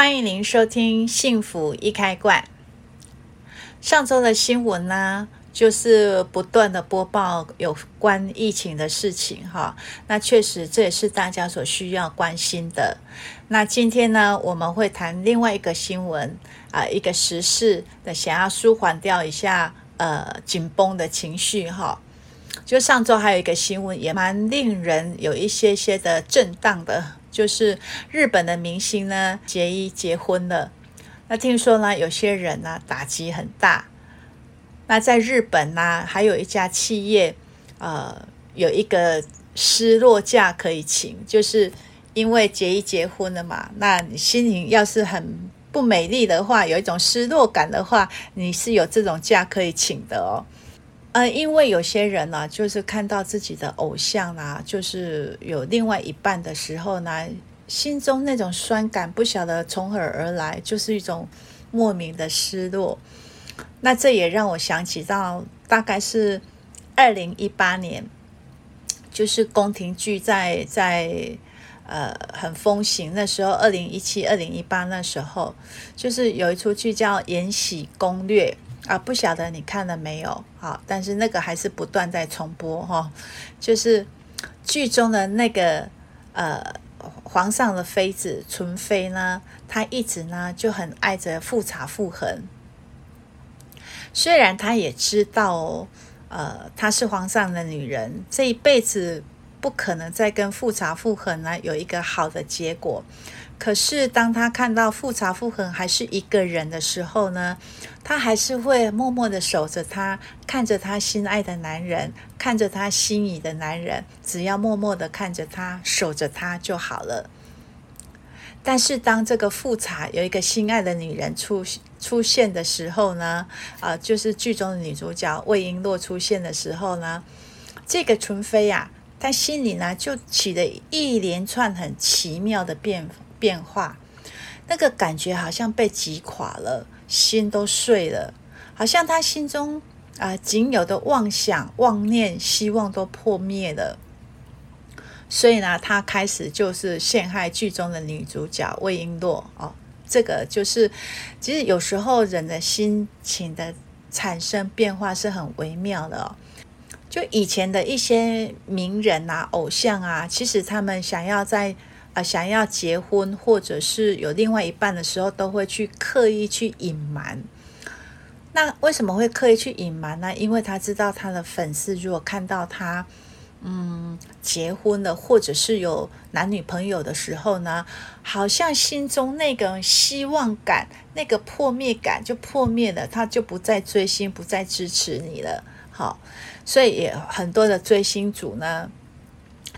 欢迎您收听《幸福一开罐》。上周的新闻呢，就是不断的播报有关疫情的事情，哈。那确实这也是大家所需要关心的。那今天呢，我们会谈另外一个新闻啊，一个时事的，想要舒缓掉一下呃紧绷的情绪，哈。就上周还有一个新闻，也蛮令人有一些些的震荡的。就是日本的明星呢结衣结婚了，那听说呢有些人呢打击很大。那在日本呢还有一家企业，呃有一个失落假可以请，就是因为结衣结婚了嘛，那你心情要是很不美丽的话，有一种失落感的话，你是有这种假可以请的哦。呃，因为有些人呢、啊，就是看到自己的偶像啊，就是有另外一半的时候呢，心中那种酸感不晓得从何而来，就是一种莫名的失落。那这也让我想起到大概是二零一八年，就是宫廷剧在在呃很风行那时候，二零一七、二零一八那时候，就是有一出剧叫《延禧攻略》。啊，不晓得你看了没有？好，但是那个还是不断在重播哈、就是剧中的那个呃皇上的妃子纯妃呢，她一直呢就很爱着富察傅恒。虽然她也知道，呃，她是皇上的女人，这一辈子不可能再跟富察复恒呢有一个好的结果。可是，当他看到富察复恒还是一个人的时候呢，他还是会默默的守着他，看着他心爱的男人，看着他心仪的男人，只要默默的看着他，守着他就好了。但是，当这个富察有一个心爱的女人出出现的时候呢，啊、呃，就是剧中的女主角魏璎珞出现的时候呢，这个纯妃呀、但心里呢就起了一连串很奇妙的变。变化，那个感觉好像被击垮了，心都碎了，好像他心中啊、呃、仅有的妄想、妄念、希望都破灭了。所以呢，他开始就是陷害剧中的女主角魏璎珞哦。这个就是，其实有时候人的心情的产生变化是很微妙的哦。就以前的一些名人啊、偶像啊，其实他们想要在啊，想要结婚或者是有另外一半的时候，都会去刻意去隐瞒。那为什么会刻意去隐瞒呢？因为他知道他的粉丝如果看到他，嗯，结婚了或者是有男女朋友的时候呢，好像心中那个希望感、那个破灭感就破灭了，他就不再追星，不再支持你了。好，所以也很多的追星族呢。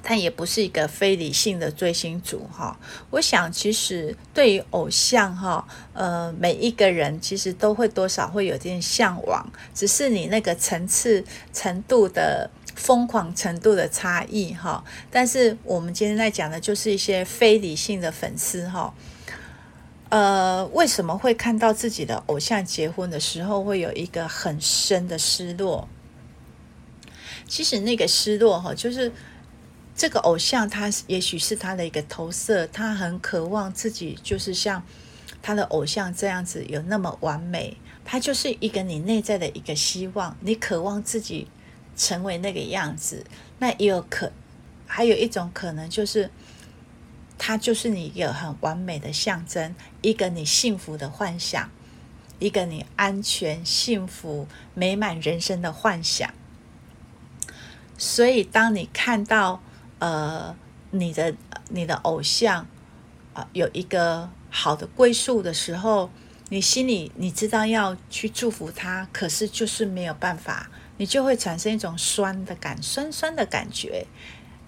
他也不是一个非理性的追星族哈，我想其实对于偶像哈，呃，每一个人其实都会多少会有点向往，只是你那个层次程度的疯狂程度的差异哈。但是我们今天在讲的就是一些非理性的粉丝哈，呃，为什么会看到自己的偶像结婚的时候会有一个很深的失落？其实那个失落哈，就是。这个偶像，他也许是他的一个投射，他很渴望自己就是像他的偶像这样子有那么完美，他就是一个你内在的一个希望，你渴望自己成为那个样子。那也有可，还有一种可能就是，他就是你一个很完美的象征，一个你幸福的幻想，一个你安全、幸福、美满人生的幻想。所以，当你看到。呃，你的你的偶像啊，有一个好的归宿的时候，你心里你知道要去祝福他，可是就是没有办法，你就会产生一种酸的感，酸酸的感觉。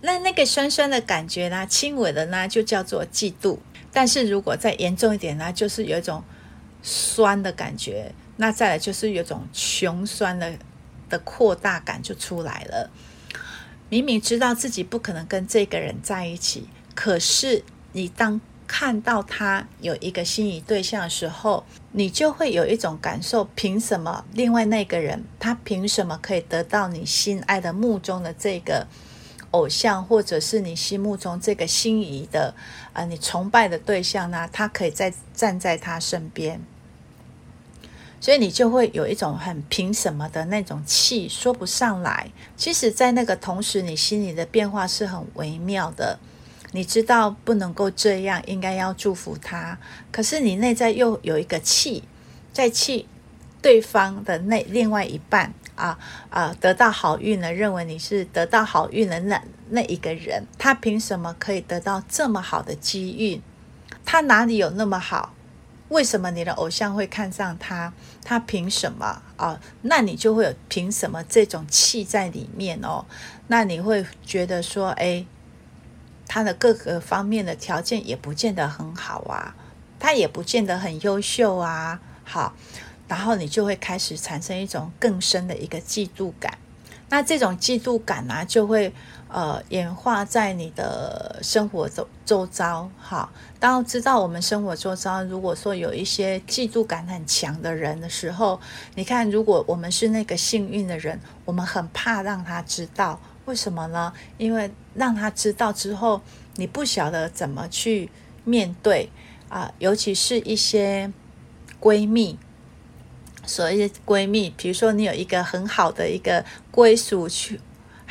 那那个酸酸的感觉呢，轻微的呢，就叫做嫉妒。但是如果再严重一点呢，就是有一种酸的感觉。那再来就是有种穷酸的的扩大感就出来了。明明知道自己不可能跟这个人在一起，可是你当看到他有一个心仪对象的时候，你就会有一种感受：凭什么另外那个人，他凭什么可以得到你心爱的目中的这个偶像，或者是你心目中这个心仪的、呃，你崇拜的对象呢，他可以在站在他身边，所以你就会有一种很凭什么的那种气说不上来。其实，在那个同时，你心里的变化是很微妙的。你知道不能够这样，应该要祝福他，可是你内在又有一个气，在气对方的那另外一半。啊啊！得到好运了，认为你是得到好运的那那一个人，他凭什么可以得到这么好的机遇？他哪里有那么好？为什么你的偶像会看上他？他凭什么啊？那你就会有凭什么这种气在里面哦？那你会觉得说，哎，他的各个方面的条件也不见得很好啊，他也不见得很优秀啊，好。然后你就会开始产生一种更深的一个嫉妒感，那这种嫉妒感呢、就会呃演化在你的生活周周遭。哈，当知道我们生活周遭，如果说有一些嫉妒感很强的人的时候，你看，如果我们是那个幸运的人，我们很怕让他知道，为什么呢？因为让他知道之后，你不晓得怎么去面对啊、尤其是一些闺蜜。所谓闺蜜，比如说你有一个很好的一个归属去，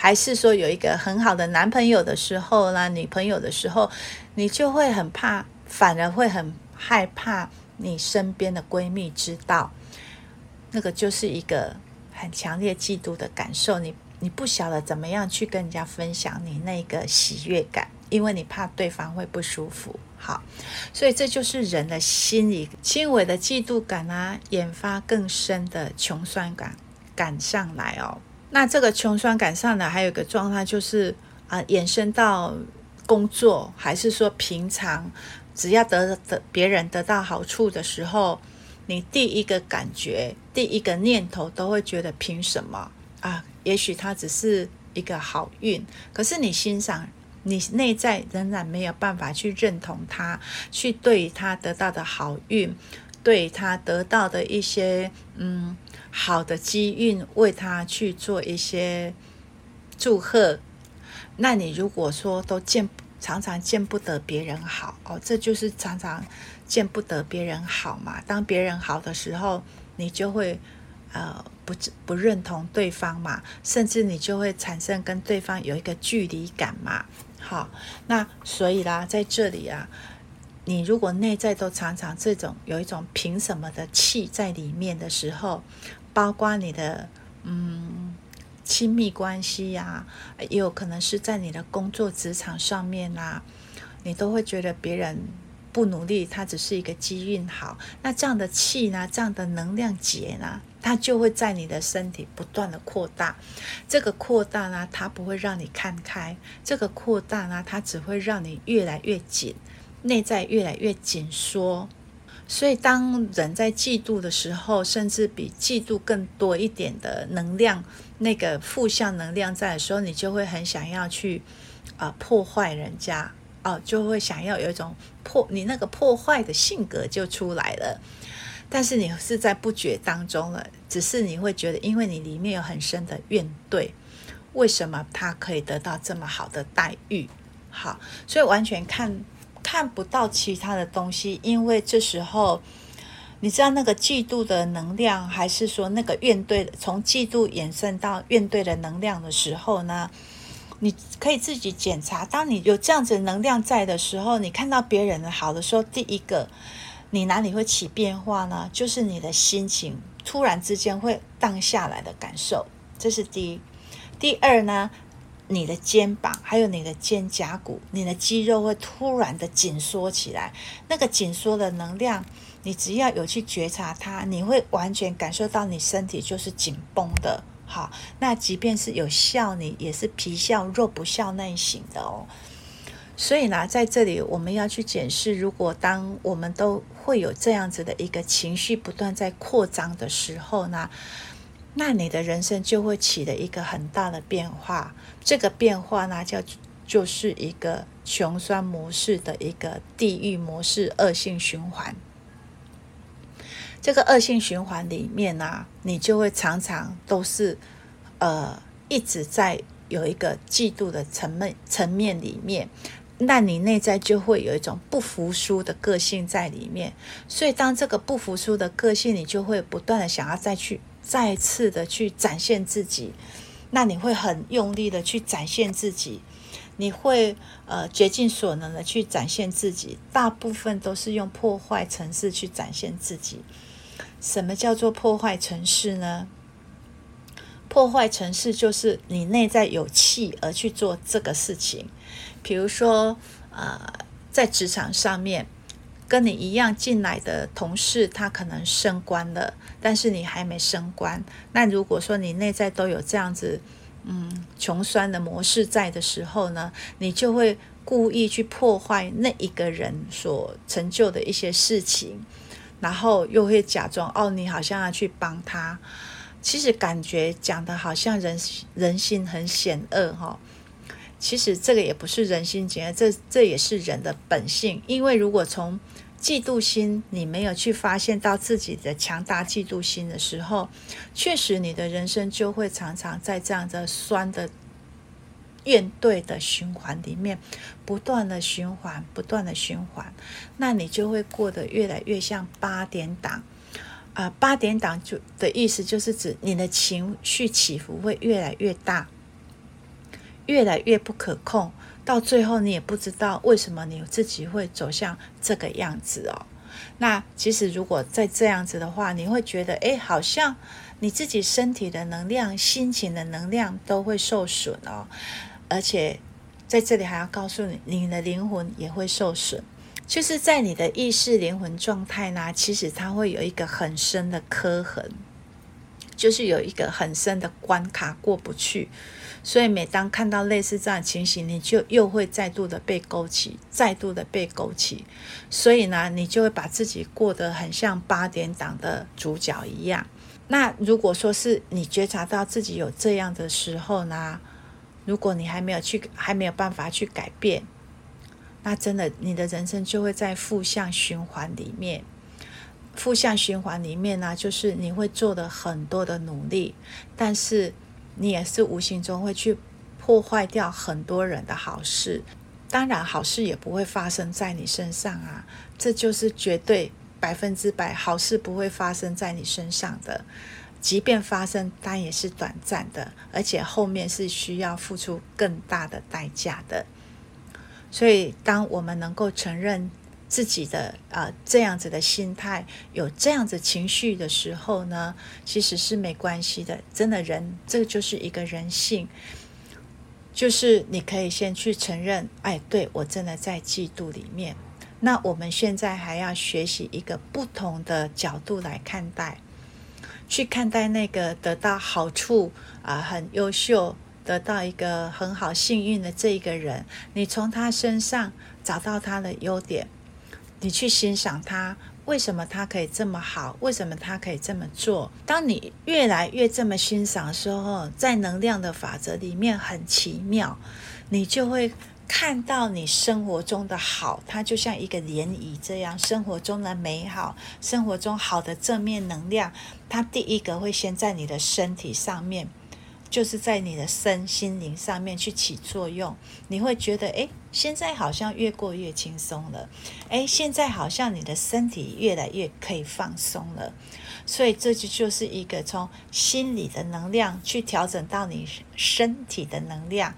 还是说有一个很好的男朋友的时候啦，女朋友的时候，你就会很怕，反而会很害怕你身边的闺蜜知道，那个就是一个很强烈嫉妒的感受。你你不晓得怎么样去跟人家分享你那个喜悦感，因为你怕对方会不舒服。好，所以这就是人的心理轻微的嫉妒感啊，引发更深的穷酸感感上来哦。那这个穷酸感上呢，还有一个状态就是啊，延伸到工作，还是说平常，只要得得别人得到好处的时候，你第一个感觉、第一个念头都会觉得凭什么啊？也许他只是一个好运，可是你欣赏。你内在仍然没有办法去认同他，去对他得到的好运，对他得到的一些嗯好的机运，为他去做一些祝贺。那你如果说都见常常见不得别人好哦，这就是常常见不得别人好嘛。当别人好的时候，你就会呃不不认同对方嘛，甚至你就会产生跟对方有一个距离感嘛。好，那所以啦，在这里啊，你如果内在都常常这种有一种凭什么的气在里面的时候，包括你的嗯亲密关系呀、也有可能是在你的工作职场上面啊，你都会觉得别人不努力，他只是一个机运好，那这样的气呢，这样的能量结呢？它就会在你的身体不断的扩大，这个扩大呢，它不会让你看开，这个扩大呢，它只会让你越来越紧，内在越来越紧缩。所以，当人在嫉妒的时候，甚至比嫉妒更多一点的能量，那个负向能量在的时候，你就会很想要去啊、破坏人家哦，就会想要有一种破，你那个破坏的性格就出来了。但是你是在不觉当中了，只是你会觉得，因为你里面有很深的怨怼，为什么他可以得到这么好的待遇？好，所以完全看看不到其他的东西，因为这时候你知道那个嫉妒的能量，还是说那个怨怼，从嫉妒延伸到怨怼的能量的时候呢？你可以自己检查，当你有这样子能量在的时候，你看到别人的好的时候，第一个。你哪里会起变化呢？就是你的心情突然之间会荡下来的感受，这是第一。第二呢，你的肩膀还有你的肩胛骨，你的肌肉会突然的紧缩起来。那个紧缩的能量，你只要有去觉察它，你会完全感受到你身体就是紧绷的。好，那即便是有笑，你也是皮笑肉不笑那一型的哦。所以呢，在这里我们要去检视，如果当我们都会有这样子的一个情绪不断在扩张的时候呢，那你的人生就会起了一个很大的变化。这个变化呢，叫就是一个穷酸模式的一个地狱模式恶性循环。这个恶性循环里面呢，你就会常常都是呃一直在。有一个嫉妒的层面层面里面，那你内在就会有一种不服输的个性在里面。所以，当这个不服输的个性，你就会不断的想要再去再次的去展现自己。那你会很用力的去展现自己，你会呃竭尽所能的去展现自己，大部分都是用破坏城市去展现自己。什么叫做破坏城市呢？破坏城市就是你内在有气而去做这个事情。比如说，呃，在职场上面，跟你一样进来的同事，他可能升官了，但是你还没升官。那如果说你内在都有这样子，嗯，穷酸的模式在的时候呢，你就会故意去破坏那一个人所成就的一些事情，然后又会假装哦，你好像要去帮他。其实感觉讲的好像人人心很险恶哈，其实这个也不是人心险恶，这这也是人的本性。因为如果从嫉妒心你没有去发现到自己的强大嫉妒心的时候，确实你的人生就会常常在这样的酸的怨怼的循环里面不断的循环，不断的循环，那你就会过得越来越像八点档。啊、呃，八点档就的意思就是指你的情绪起伏会越来越大，越来越不可控，到最后你也不知道为什么你自己会走向这个样子哦。那其实如果再这样子的话，你会觉得，哎，好像你自己身体的能量、心情的能量都会受损哦，而且在这里还要告诉你，你的灵魂也会受损。就是在你的意识灵魂状态呢，其实它会有一个很深的磕痕，就是有一个很深的关卡过不去，所以每当看到类似这样的情形，你就又会再度的被勾起，再度的被勾起，所以呢，你就会把自己过得很像八点档的主角一样。那如果说是你觉察到自己有这样的时候呢，如果你还没有去，还没有办法去改变。那真的，你的人生就会在负向循环里面。负向循环里面呢，就是你会做的很多的努力，但是你也是无形中会去破坏掉很多人的好事。当然，好事也不会发生在你身上啊，这就是绝对百分之百好事不会发生在你身上的。即便发生，但也是短暂的，而且后面是需要付出更大的代价的。所以，当我们能够承认自己的啊、这样子的心态，有这样子情绪的时候呢，其实是没关系的。真的人，这就是一个人性，就是你可以先去承认，哎，对，我真的在嫉妒里面。那我们现在还要学习一个不同的角度来看待，去看待那个得到好处啊、很优秀。得到一个很好幸运的这一个人，你从他身上找到他的优点，你去欣赏他，为什么他可以这么好？为什么他可以这么做？当你越来越这么欣赏的时候，在能量的法则里面很奇妙，你就会看到你生活中的好，它就像一个涟漪这样，生活中的美好，生活中好的正面能量，它第一个会先在你的身体上面。就是在你的身心灵上面去起作用，你会觉得，诶，现在好像越过越轻松了，诶，现在好像你的身体越来越可以放松了，所以这就就是一个从心理的能量去调整到你身体的能量，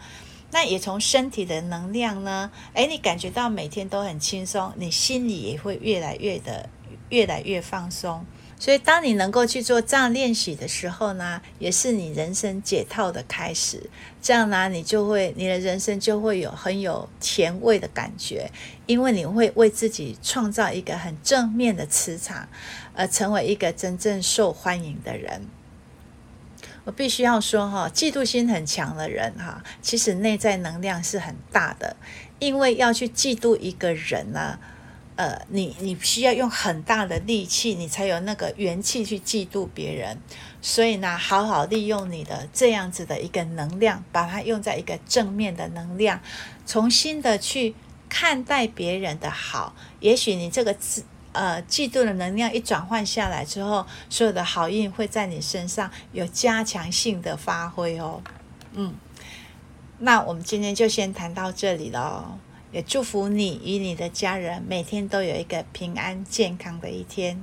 那也从身体的能量呢，诶，你感觉到每天都很轻松，你心里也会越来越的越来越放松。所以，当你能够去做这样练习的时候呢，也是你人生解套的开始。这样呢，你就会，你的人生就会有很有甜味的感觉，因为你会为自己创造一个很正面的磁场，而成为一个真正受欢迎的人。我必须要说哈，嫉妒心很强的人哈，其实内在能量是很大的，因为要去嫉妒一个人呢。呃，你你需要用很大的力气，你才有那个元气去嫉妒别人。所以呢，好好利用你的这样子的一个能量，把它用在一个正面的能量，重新的去看待别人的好。也许你这个自呃嫉妒的能量一转换下来之后，所有的好运会在你身上有加强性的发挥哦。嗯。那我们今天就先谈到这里了，也祝福你与你的家人每天都有一个平安健康的一天。